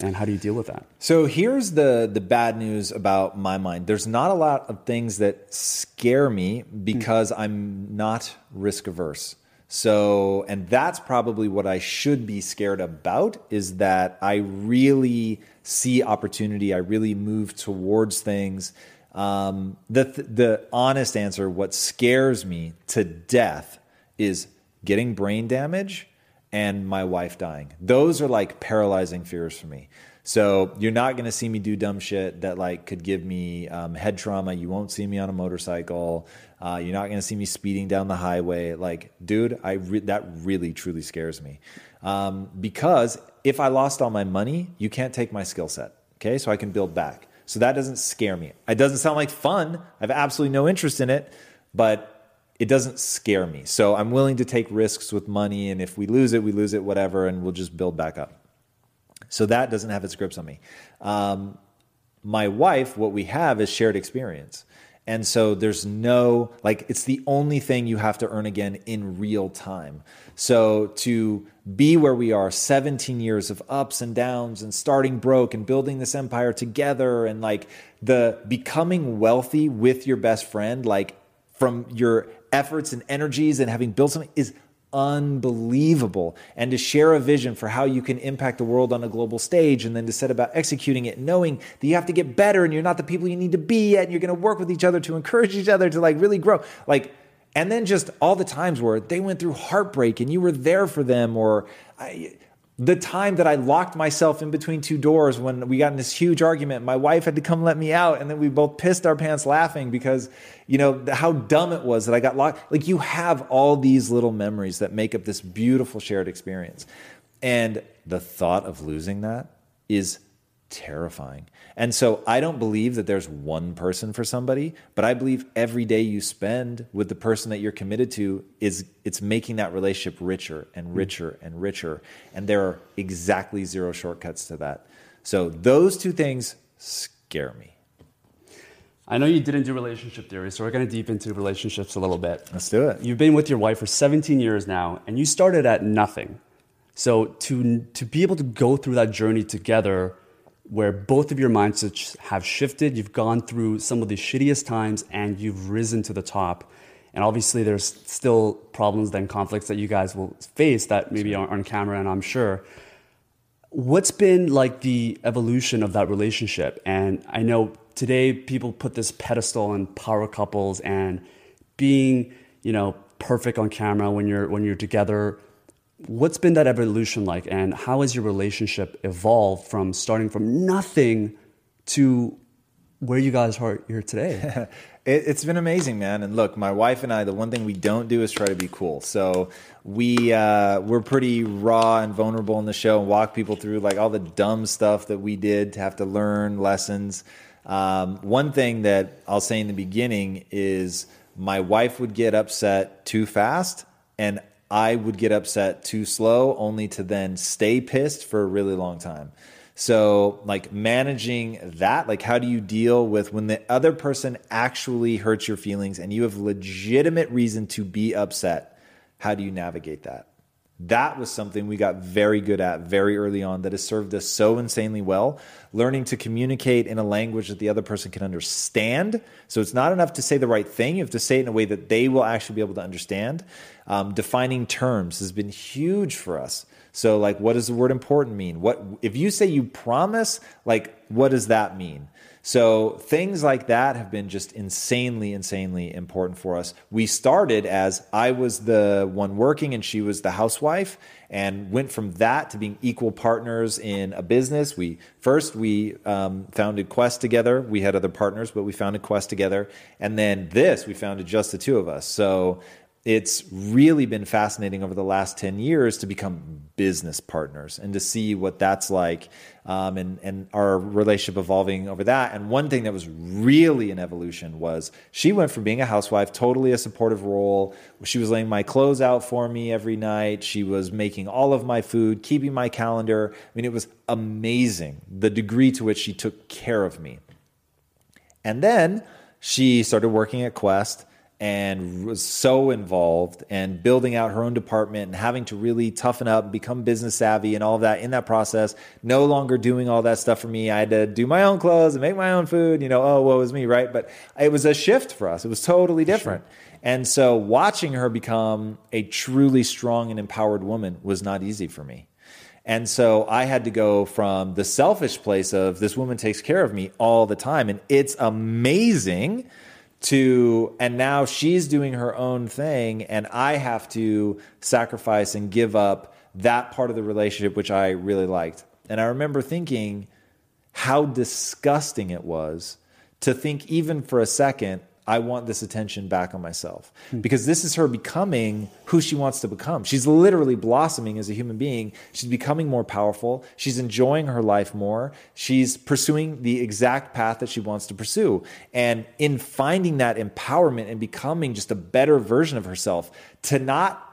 And how do you deal with that? So here's the the bad news about my mind. There's not a lot of things that scare me because mm. I'm not risk averse. So, and that's probably what I should be scared about is that I really see opportunity. I really move towards things. Um, the, the honest answer, what scares me to death is getting brain damage and my wife dying. Those are like paralyzing fears for me. So you're not going to see me do dumb shit that like could give me um, head trauma. You won't see me on a motorcycle. Uh, you're not going to see me speeding down the highway. Like, dude, I re- that really truly scares me um, because if I lost all my money, you can't take my skill set. Okay, so I can build back. So that doesn't scare me. It doesn't sound like fun. I have absolutely no interest in it, but it doesn't scare me. So I'm willing to take risks with money, and if we lose it, we lose it, whatever, and we'll just build back up. So that doesn't have its grips on me. Um, my wife, what we have is shared experience. And so there's no, like, it's the only thing you have to earn again in real time. So to be where we are, 17 years of ups and downs and starting broke and building this empire together and like the becoming wealthy with your best friend, like from your efforts and energies and having built something is unbelievable. And to share a vision for how you can impact the world on a global stage and then to set about executing it, knowing that you have to get better and you're not the people you need to be yet, and you're going to work with each other to encourage each other to like really grow. Like, and then just all the times where they went through heartbreak and you were there for them, or I, the time that I locked myself in between two doors when we got in this huge argument, my wife had to come let me out, and then we both pissed our pants laughing because, you know, how dumb it was that I got locked. Like, you have all these little memories that make up this beautiful shared experience. And the thought of losing that is terrifying. And so I don't believe that there's one person for somebody, but I believe every day you spend with the person that you're committed to is it's making that relationship richer and hmm. richer and richer. And there are exactly zero shortcuts to that. So those two things scare me. I know you didn't do relationship theory, so we're going to deep into relationships a little bit. Let's do it. You've been with your wife for 17 years now, and you started at nothing. So to to be able to go through that journey together where both of your mindsets have shifted. You've gone through some of the shittiest times and you've risen to the top. And obviously, there's still problems and conflicts that you guys will face that maybe aren't on camera, and I'm sure. What's been like the evolution of that relationship? And I know today people put this pedestal on power couples and being, you know, perfect on camera when you're when you're together what's been that evolution like and how has your relationship evolved from starting from nothing to where you guys are here today? It, has been amazing man. And look my wife and i the one thing we don't do is try to be cool. So we uh, we're pretty raw and vulnerable in the show and walk people through like all the dumb stuff that we did to have to learn lessons. Um, one thing that i'll say in the beginning is my wife would get upset too fast and I would get upset too slow, only to then stay pissed for a really long time. So, like managing that, like how do you deal with when the other person actually hurts your feelings and you have legitimate reason to be upset? How do you navigate that? That was something we got very good at very early on that has served us so insanely well. Learning to communicate in a language that the other person can understand. So it's not enough to say the right thing, you have to say it in a way that they will actually be able to understand. Um, defining terms has been huge for us. So, like, what does the word important mean? What if you say you promise? Like, what does that mean? So things like that have been just insanely, insanely important for us. We started as I was the one working and she was the housewife, and went from that to being equal partners in a business. We first we um, founded Quest together. We had other partners, but we founded Quest together, and then this we founded just the two of us. So it's really been fascinating over the last 10 years to become business partners and to see what that's like um, and, and our relationship evolving over that. And one thing that was really an evolution was she went from being a housewife, totally a supportive role. She was laying my clothes out for me every night. She was making all of my food, keeping my calendar. I mean, it was amazing the degree to which she took care of me. And then she started working at Quest and was so involved and building out her own department and having to really toughen up and become business savvy and all of that in that process no longer doing all that stuff for me i had to do my own clothes and make my own food you know oh what was me right but it was a shift for us it was totally different sure. and so watching her become a truly strong and empowered woman was not easy for me and so I had to go from the selfish place of this woman takes care of me all the time. And it's amazing to and now she's doing her own thing and I have to sacrifice and give up that part of the relationship which I really liked. And I remember thinking how disgusting it was to think even for a second I want this attention back on myself. Hmm. Because this is her becoming who she wants to become. She's literally blossoming as a human being. She's becoming more powerful. She's enjoying her life more. She's pursuing the exact path that she wants to pursue. And in finding that empowerment and becoming just a better version of herself, to not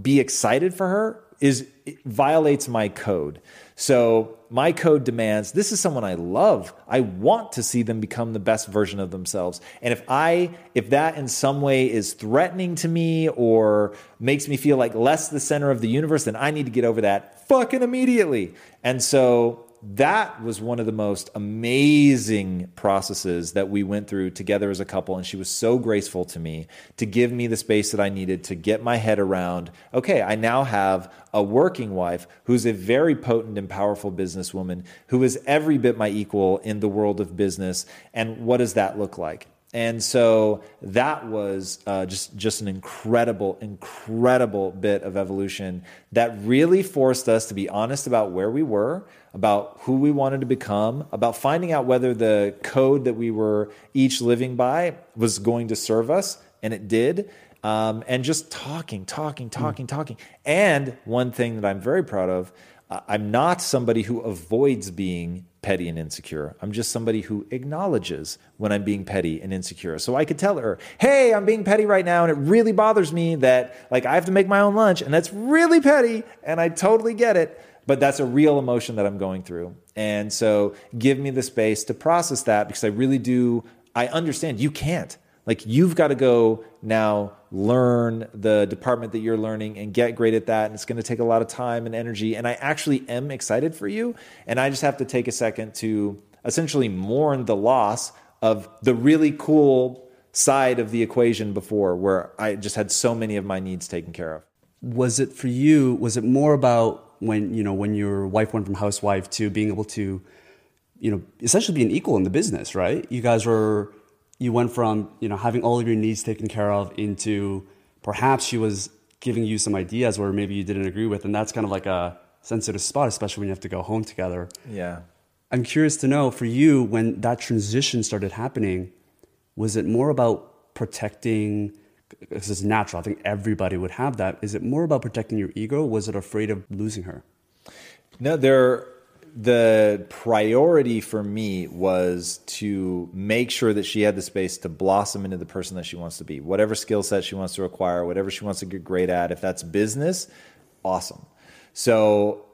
be excited for her is violates my code. So my code demands this is someone I love. I want to see them become the best version of themselves. And if I if that in some way is threatening to me or makes me feel like less the center of the universe, then I need to get over that fucking immediately. And so that was one of the most amazing processes that we went through together as a couple. And she was so graceful to me to give me the space that I needed to get my head around okay, I now have a working wife who's a very potent and powerful businesswoman who is every bit my equal in the world of business. And what does that look like? And so that was uh, just just an incredible, incredible bit of evolution that really forced us to be honest about where we were, about who we wanted to become, about finding out whether the code that we were each living by was going to serve us, and it did. Um, and just talking, talking, talking, mm. talking. And one thing that I'm very proud of, uh, I'm not somebody who avoids being petty and insecure. I'm just somebody who acknowledges when I'm being petty and insecure. So I could tell her, "Hey, I'm being petty right now and it really bothers me that like I have to make my own lunch and that's really petty and I totally get it." But that's a real emotion that I'm going through. And so give me the space to process that because I really do I understand you can't. Like you've got to go now learn the department that you're learning and get great at that. And it's going to take a lot of time and energy. And I actually am excited for you. And I just have to take a second to essentially mourn the loss of the really cool side of the equation before where I just had so many of my needs taken care of. Was it for you, was it more about when, you know, when your wife went from housewife to being able to, you know, essentially be an equal in the business, right? You guys were you went from you know having all of your needs taken care of into perhaps she was giving you some ideas where maybe you didn't agree with and that's kind of like a sensitive spot especially when you have to go home together yeah i'm curious to know for you when that transition started happening was it more about protecting this is natural i think everybody would have that is it more about protecting your ego was it afraid of losing her no there the priority for me was to make sure that she had the space to blossom into the person that she wants to be. Whatever skill set she wants to acquire, whatever she wants to get great at, if that's business, awesome. So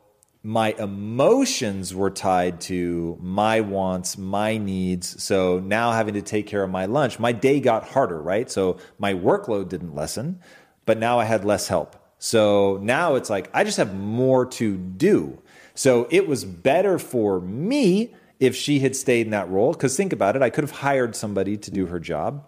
my emotions were tied to my wants, my needs. So now having to take care of my lunch, my day got harder, right? So my workload didn't lessen, but now I had less help. So now it's like I just have more to do. So it was better for me if she had stayed in that role. Because think about it, I could have hired somebody to do her job.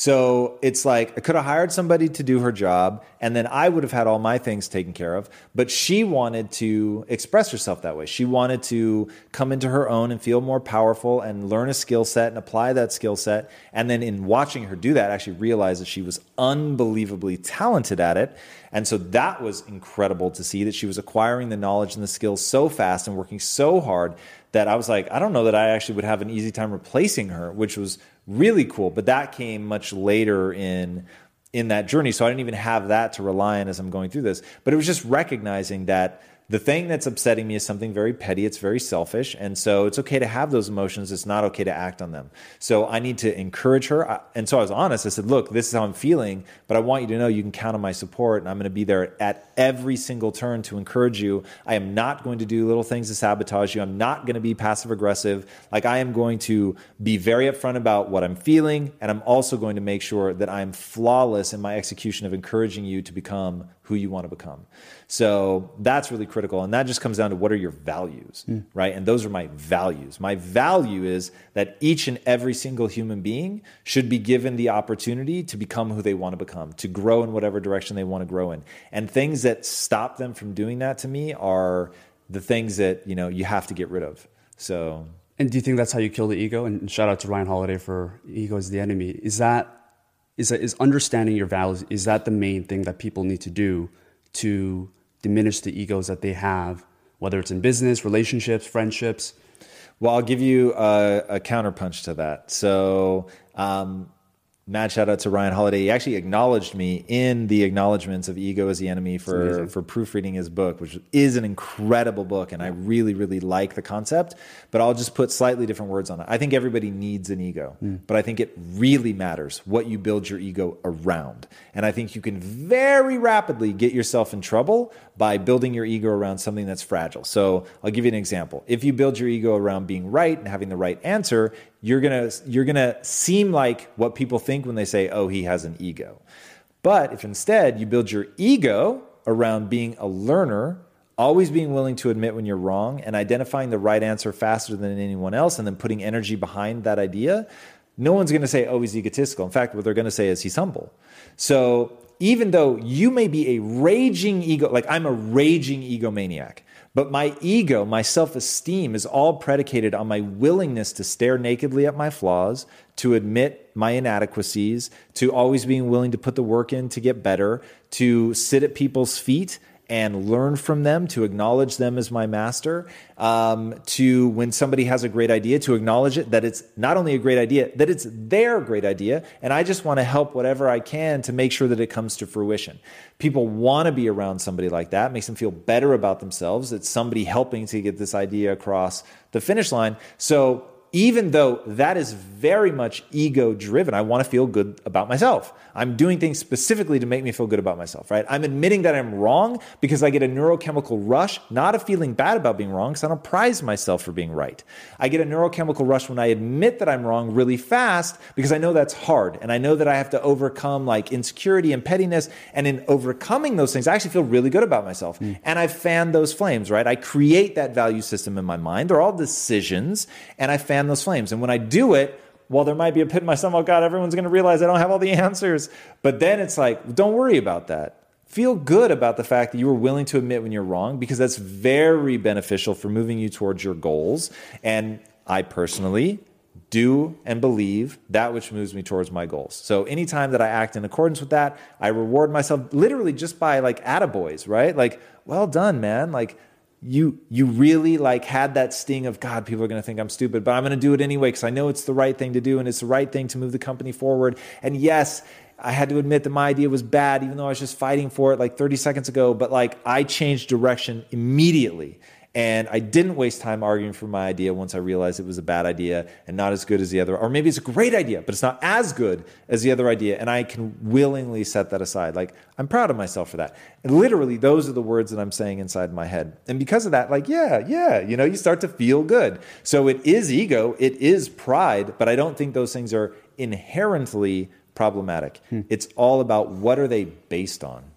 So it's like I could have hired somebody to do her job, and then I would have had all my things taken care of. But she wanted to express herself that way. She wanted to come into her own and feel more powerful and learn a skill set and apply that skill set. And then in watching her do that, I actually realize that she was unbelievably talented at it. And so that was incredible to see that she was acquiring the knowledge and the skills so fast and working so hard that I was like, I don't know that I actually would have an easy time replacing her, which was really cool. But that came much later in in that journey, so I didn't even have that to rely on as I'm going through this. But it was just recognizing that the thing that's upsetting me is something very petty. It's very selfish. And so it's okay to have those emotions. It's not okay to act on them. So I need to encourage her. And so I was honest. I said, look, this is how I'm feeling, but I want you to know you can count on my support. And I'm going to be there at every single turn to encourage you. I am not going to do little things to sabotage you. I'm not going to be passive aggressive. Like I am going to be very upfront about what I'm feeling. And I'm also going to make sure that I'm flawless in my execution of encouraging you to become who you want to become. So that's really critical. And that just comes down to what are your values, mm. right? And those are my values. My value is that each and every single human being should be given the opportunity to become who they want to become, to grow in whatever direction they want to grow in. And things that stop them from doing that to me are the things that, you know, you have to get rid of. So and do you think that's how you kill the ego? And shout out to Ryan Holiday for ego is the enemy. Is that is understanding your values is that the main thing that people need to do to diminish the egos that they have whether it's in business relationships friendships? Well i'll give you a, a counterpunch to that. So um, mad shout out to Ryan Holiday. He actually acknowledged me in the acknowledgments of Ego as the Enemy for, for proofreading his book, which is an incredible book. And I really, really like the concept, but I'll just put slightly different words on it. I think everybody needs an ego, mm. but I think it really matters what you build your ego around. And I think you can very rapidly get yourself in trouble by building your ego around something that's fragile. So I'll give you an example. If you build your ego around being right and having the right answer, you're gonna you're gonna seem like what people think when they say, "Oh, he has an ego." But if instead you build your ego around being a learner, always being willing to admit when you're wrong and identifying the right answer faster than anyone else and then putting energy behind that idea, no one's going to say, oh, he's egotistical. In fact, what they're going to say is he's humble. So even though you may be a raging ego, like I'm a raging egomaniac, but my ego, my self esteem is all predicated on my willingness to stare nakedly at my flaws, to admit my inadequacies, to always being willing to put the work in to get better, to sit at people's feet and learn from them, to acknowledge them as my master, um, to when somebody has a great idea, to acknowledge it, that it's not only a great idea, that it's their great idea. And I just want to help whatever I can to make sure that it comes to fruition. People want to be around somebody like that, it makes them feel better about themselves. It's somebody helping to get this idea across the finish line. So even though that is very much ego driven, I want to feel good about myself. I'm doing things specifically to make me feel good about myself, right? I'm admitting that I'm wrong because I get a neurochemical rush, not a feeling bad about being wrong, because I don't prize myself for being right. I get a neurochemical rush when I admit that I'm wrong really fast because I know that's hard. And I know that I have to overcome like insecurity and pettiness. And in overcoming those things, I actually feel really good about myself. Mm. And I fan those flames, right? I create that value system in my mind. They're all decisions. And I fan fan those flames. And when I do it, while there might be a pit in my stomach, oh God, everyone's going to realize I don't have all the answers. But then it's like, don't worry about that. Feel good about the fact that you were willing to admit when you're wrong because that's very beneficial for moving you towards your goals. And I personally do and believe that which moves me towards my goals. So anytime that I act in accordance with that, I reward myself literally just by like attaboys, right? Like, well done, man. Like you you really like had that sting of god people are going to think i'm stupid but i'm going to do it anyway because i know it's the right thing to do and it's the right thing to move the company forward. And yes i had to admit that my idea was bad even though i was just fighting for it like 30 seconds ago but like i changed direction immediately and I didn't waste time arguing for my idea once I realized it was a bad idea and not as good as the other. Or maybe it's a great idea, but it's not as good as the other idea. And I can willingly set that aside. Like, I'm proud of myself for that. And literally, those are the words that I'm saying inside my head. And because of that, like, yeah, yeah, you know, you start to feel good. So it is ego, it is pride, but I don't think those things are inherently problematic. Hmm. It's all about what are they based on.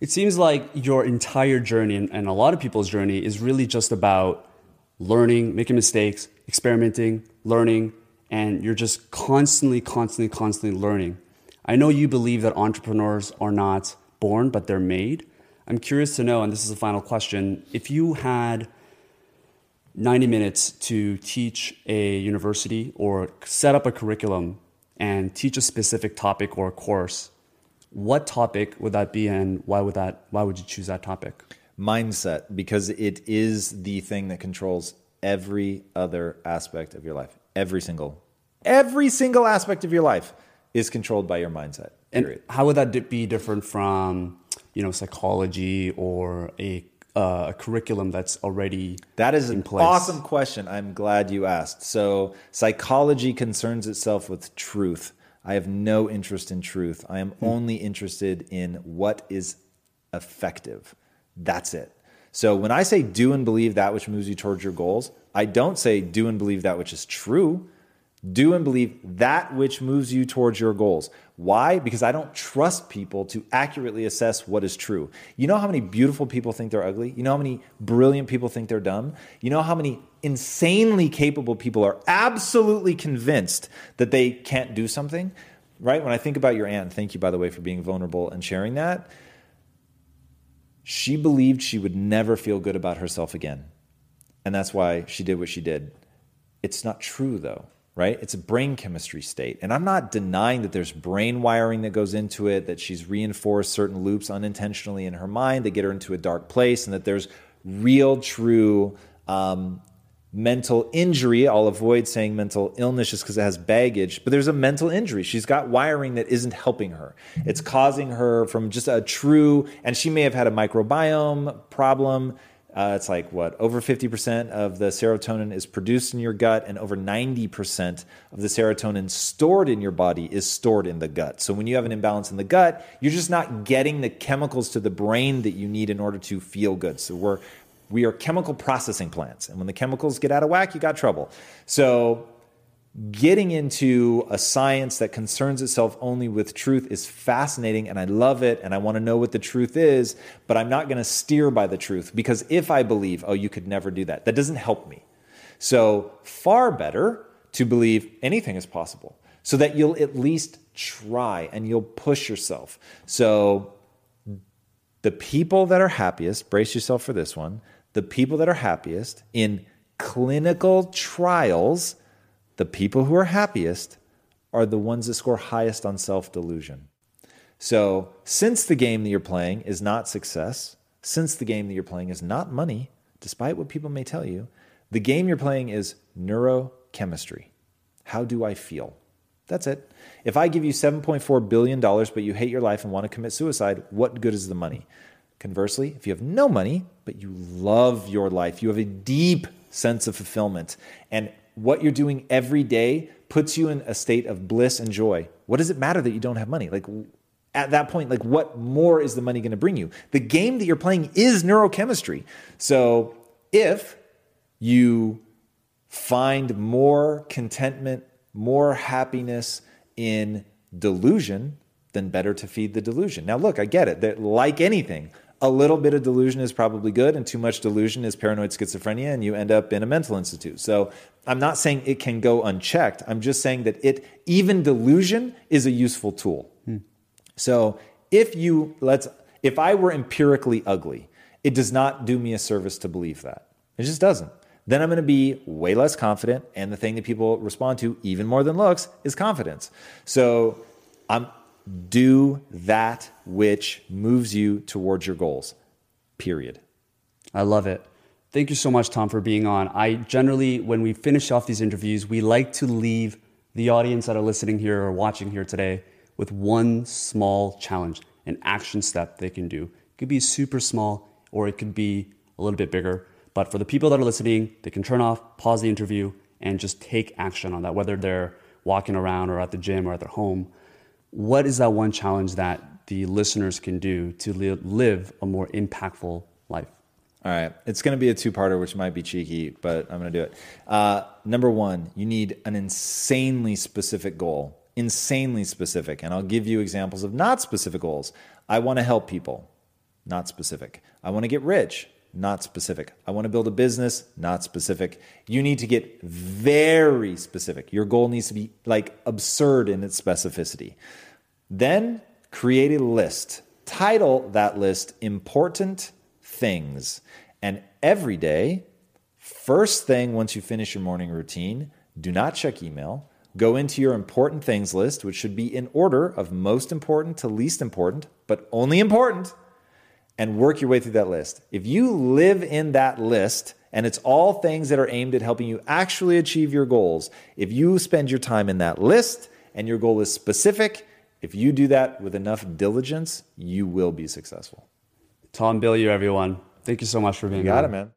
It seems like your entire journey and, a lot of people's journey is really just about learning, making mistakes, experimenting, learning, and you're just constantly, constantly, constantly learning. I know you believe that entrepreneurs are not born, but they're made. I'm curious to know, and this is the final question if you had 90 minutes to teach a university or set up a curriculum and teach a specific topic or a course, what topic would that be, and why would that? Why would you choose that topic? Mindset, because it is the thing that controls every other aspect of your life. Every single, every single aspect of your life is controlled by your mindset. Period. And how would that be different from, you know, psychology or a uh, a curriculum that's already that is an place? awesome question. I'm glad you asked. So psychology concerns itself with truth. I have no interest in truth. I am hmm. only interested in what is effective. That's it. So when I say do and believe that which moves you towards your goals, I don't say do and believe that which is true. Do and believe that which moves you towards your goals. Why? Because I don't trust people to accurately assess what is true. You know how many beautiful people think they're ugly? You know how many brilliant people think they're dumb? You know how many insanely capable people are absolutely convinced that they can't do something? Right? When I think about your aunt, thank you, by the way, for being vulnerable and sharing that. She believed she would never feel good about herself again. And that's why she did what she did. It's not true, though right? It's a brain chemistry state. And I'm not denying that there's brain wiring that goes into it, that she's reinforced certain loops unintentionally in her mind that get her into a dark place, and that there's real, true um, mental injury. I'll avoid saying mental illness just because it has baggage, but there's a mental injury. She's got wiring that isn't helping her. It's causing her from just a true, and she may have had a microbiome problem Uh, it's like what over 50% of the serotonin is produced in your gut, and over 90% of the serotonin stored in your body is stored in the gut. So when you have an imbalance in the gut, you're just not getting the chemicals to the brain that you need in order to feel good. So we're we are chemical processing plants, and when the chemicals get out of whack, you got trouble. So getting into a science that concerns itself only with truth is fascinating and I love it and I want to know what the truth is, but I'm not going to steer by the truth because if I believe, oh, you could never do that, that doesn't help me. So, far better to believe anything is possible so that you'll at least try and you'll push yourself. So, the people that are happiest, brace yourself for this one, the people that are happiest in clinical trials the people who are happiest are the ones that score highest on self delusion. So, since the game that you're playing is not success, since the game that you're playing is not money, despite what people may tell you, the game you're playing is neurochemistry. How do I feel? That's it. If I give you $7.4 billion, but you hate your life and want to commit suicide, what good is the money? Conversely, if you have no money, but you love your life, you have a deep sense of fulfillment, and what you're doing every day puts you in a state of bliss and joy. What does it matter that you don't have money? Like at that point, like what more is the money going to bring you? The game that you're playing is neurochemistry. So if you find more contentment, more happiness in delusion, then better to feed the delusion. Now, look, I get it. That like anything, a little bit of delusion is probably good, and too much delusion is paranoid schizophrenia, and you end up in a mental institute. So I'm not saying it can go unchecked. I'm just saying that it even delusion is a useful tool. Hmm. So if you let's if I were empirically ugly, it does not do me a service to believe that. It just doesn't. Then I'm going to be way less confident, and the thing that people respond to even more than looks is confidence. So I'm do that which moves you towards your goals. Period. I love it. Thank you so much, Tom, for being on. I generally, when we finish off these interviews, we like to leave the audience that are listening here or watching here today with one small challenge, an action step they can do. It could be super small or it could be a little bit bigger. But for the people that are listening, they can turn off, pause the interview, and just take action on that, whether they're walking around or at the gym or at their home what is that one challenge that the listeners can do to live a more impactful life? All right. It's going to be a two parter, which might be cheeky, but I'm going to do it. Uh, number one, you need an insanely specific goal. Insanely specific. And I'll give you examples of not specific goals. I want to help people, not specific. I want to get rich, not specific. I want to build a business, not specific. You need to get very specific. Your goal needs to be like absurd in its specificity. Then create a list. Title that list Important Things. And every day, first thing once you finish your morning routine, do not check email. Go into your important things list, which should be in order of most important to least important, but only important and work your way through that list. If you live in that list and it's all things that are aimed at helping you actually achieve your goals, if you spend your time in that list and your goal is specific, if you do that with enough diligence, you will be successful. Tom Bilyeu, everyone. Thank you so much for being you got on. it, man.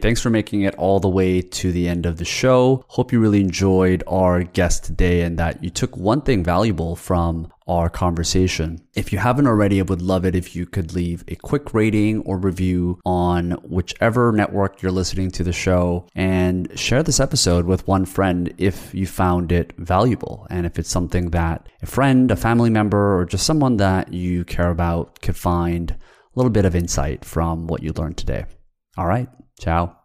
Thanks for making it all the way to the end of the show. Hope you really enjoyed our guest today and that you took one thing valuable from our conversation. If you haven't already, I would love it if you could leave a quick rating or review on whichever network you're listening to the show and share this episode with one friend if you found it valuable. And if it's something that a friend, a family member, or just someone that you care about could find a little bit of insight from what you learned today. All right. Chao.